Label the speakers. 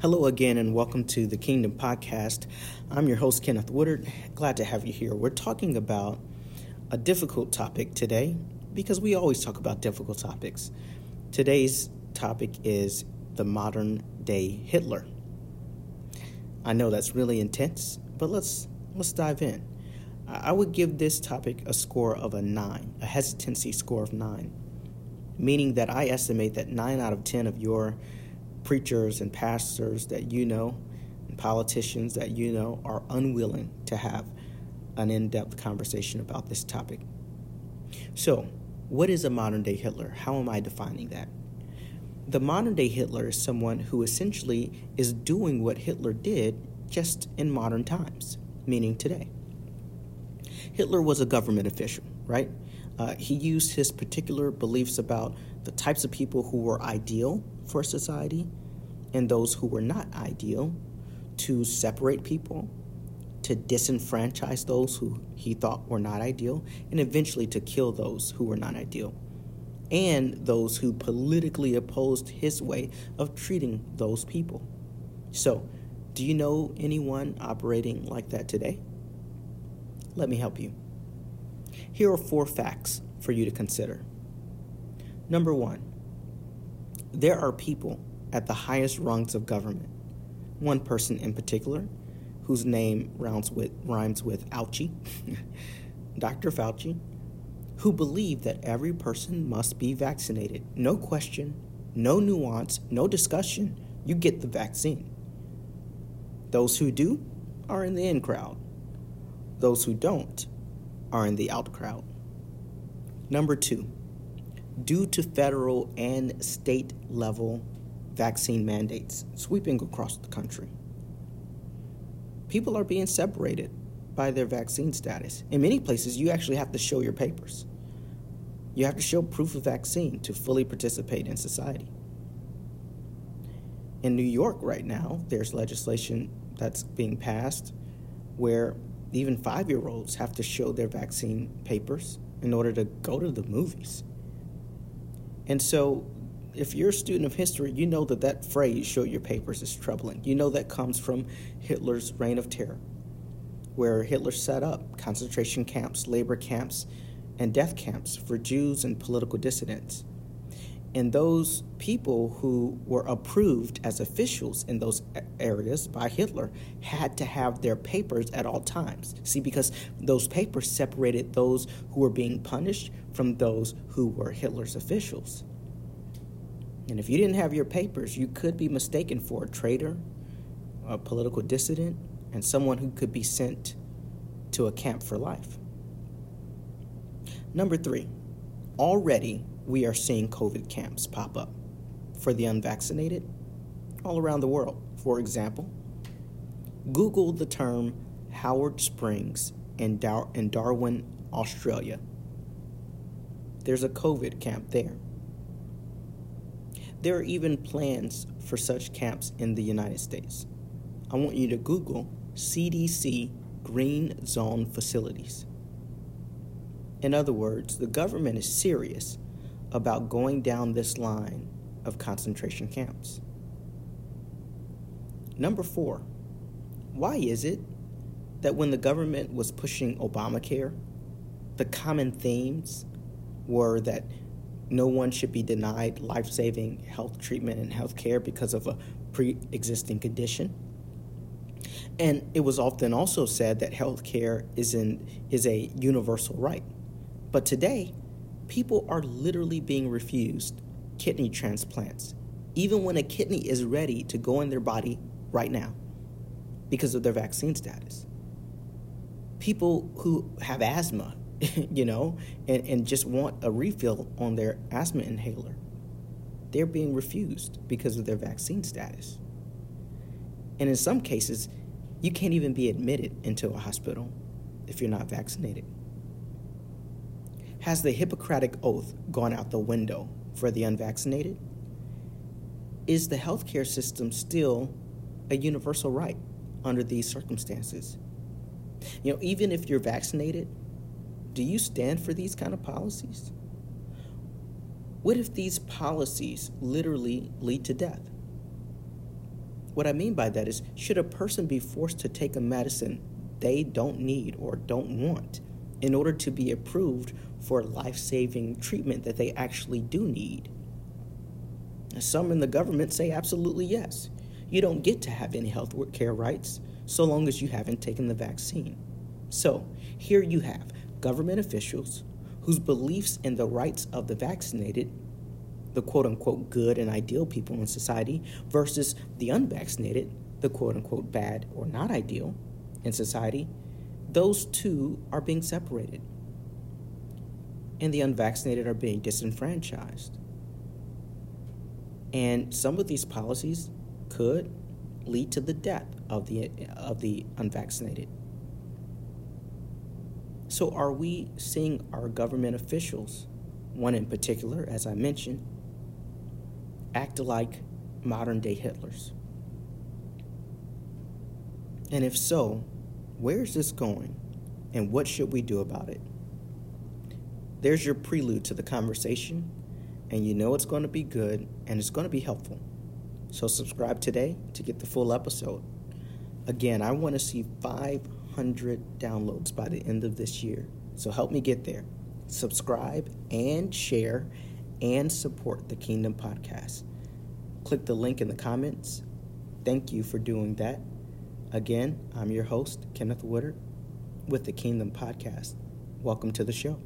Speaker 1: Hello again, and welcome to the Kingdom Podcast. I'm your host, Kenneth Woodard. Glad to have you here. We're talking about a difficult topic today because we always talk about difficult topics. Today's topic is the modern day Hitler. I know that's really intense, but let's let's dive in. I would give this topic a score of a 9, a hesitancy score of 9, meaning that I estimate that 9 out of 10 of your preachers and pastors that you know and politicians that you know are unwilling to have an in depth conversation about this topic. So, what is a modern day Hitler? How am I defining that? The modern day Hitler is someone who essentially is doing what Hitler did just in modern times, meaning today. Hitler was a government official, right? Uh, he used his particular beliefs about the types of people who were ideal for society and those who were not ideal to separate people, to disenfranchise those who he thought were not ideal, and eventually to kill those who were not ideal, and those who politically opposed his way of treating those people. So, do you know anyone operating like that today? Let me help you. Here are four facts for you to consider. Number one, there are people at the highest rungs of government. One person in particular, whose name rhymes with, rhymes with Ouchie, Dr. Fauci, who believe that every person must be vaccinated. No question, no nuance, no discussion. You get the vaccine. Those who do are in the in crowd. Those who don't are in the out crowd. Number two, due to federal and state level vaccine mandates sweeping across the country. People are being separated by their vaccine status. In many places, you actually have to show your papers. You have to show proof of vaccine to fully participate in society. In New York, right now, there's legislation that's being passed where even five year olds have to show their vaccine papers in order to go to the movies. And so, if you're a student of history, you know that that phrase, show your papers, is troubling. You know that comes from Hitler's reign of terror, where Hitler set up concentration camps, labor camps, and death camps for Jews and political dissidents. And those people who were approved as officials in those areas by Hitler had to have their papers at all times. See, because those papers separated those who were being punished from those who were Hitler's officials. And if you didn't have your papers, you could be mistaken for a traitor, a political dissident, and someone who could be sent to a camp for life. Number three, already we are seeing COVID camps pop up for the unvaccinated all around the world. For example, Google the term Howard Springs in, Dar- in Darwin, Australia. There's a COVID camp there. There are even plans for such camps in the United States. I want you to Google CDC green zone facilities. In other words, the government is serious about going down this line of concentration camps. Number four, why is it that when the government was pushing Obamacare, the common themes were that no one should be denied life saving health treatment and health care because of a pre existing condition? And it was often also said that health care is, is a universal right. But today, people are literally being refused kidney transplants, even when a kidney is ready to go in their body right now because of their vaccine status. People who have asthma, you know, and, and just want a refill on their asthma inhaler, they're being refused because of their vaccine status. And in some cases, you can't even be admitted into a hospital if you're not vaccinated. Has the Hippocratic Oath gone out the window for the unvaccinated? Is the healthcare system still a universal right under these circumstances? You know, even if you're vaccinated, do you stand for these kind of policies? What if these policies literally lead to death? What I mean by that is, should a person be forced to take a medicine they don't need or don't want in order to be approved for life saving treatment that they actually do need? Some in the government say absolutely yes. You don't get to have any health care rights so long as you haven't taken the vaccine. So, here you have government officials whose beliefs in the rights of the vaccinated, the quote unquote good and ideal people in society, versus the unvaccinated, the quote unquote bad or not ideal in society, those two are being separated. And the unvaccinated are being disenfranchised. And some of these policies could lead to the death of the, of the unvaccinated. So, are we seeing our government officials, one in particular, as I mentioned, act like modern day Hitlers? And if so, where is this going and what should we do about it? There's your prelude to the conversation, and you know it's going to be good and it's going to be helpful. So, subscribe today to get the full episode. Again, I want to see 500 downloads by the end of this year. So help me get there. Subscribe and share and support the Kingdom Podcast. Click the link in the comments. Thank you for doing that. Again, I'm your host, Kenneth Woodard, with the Kingdom Podcast. Welcome to the show.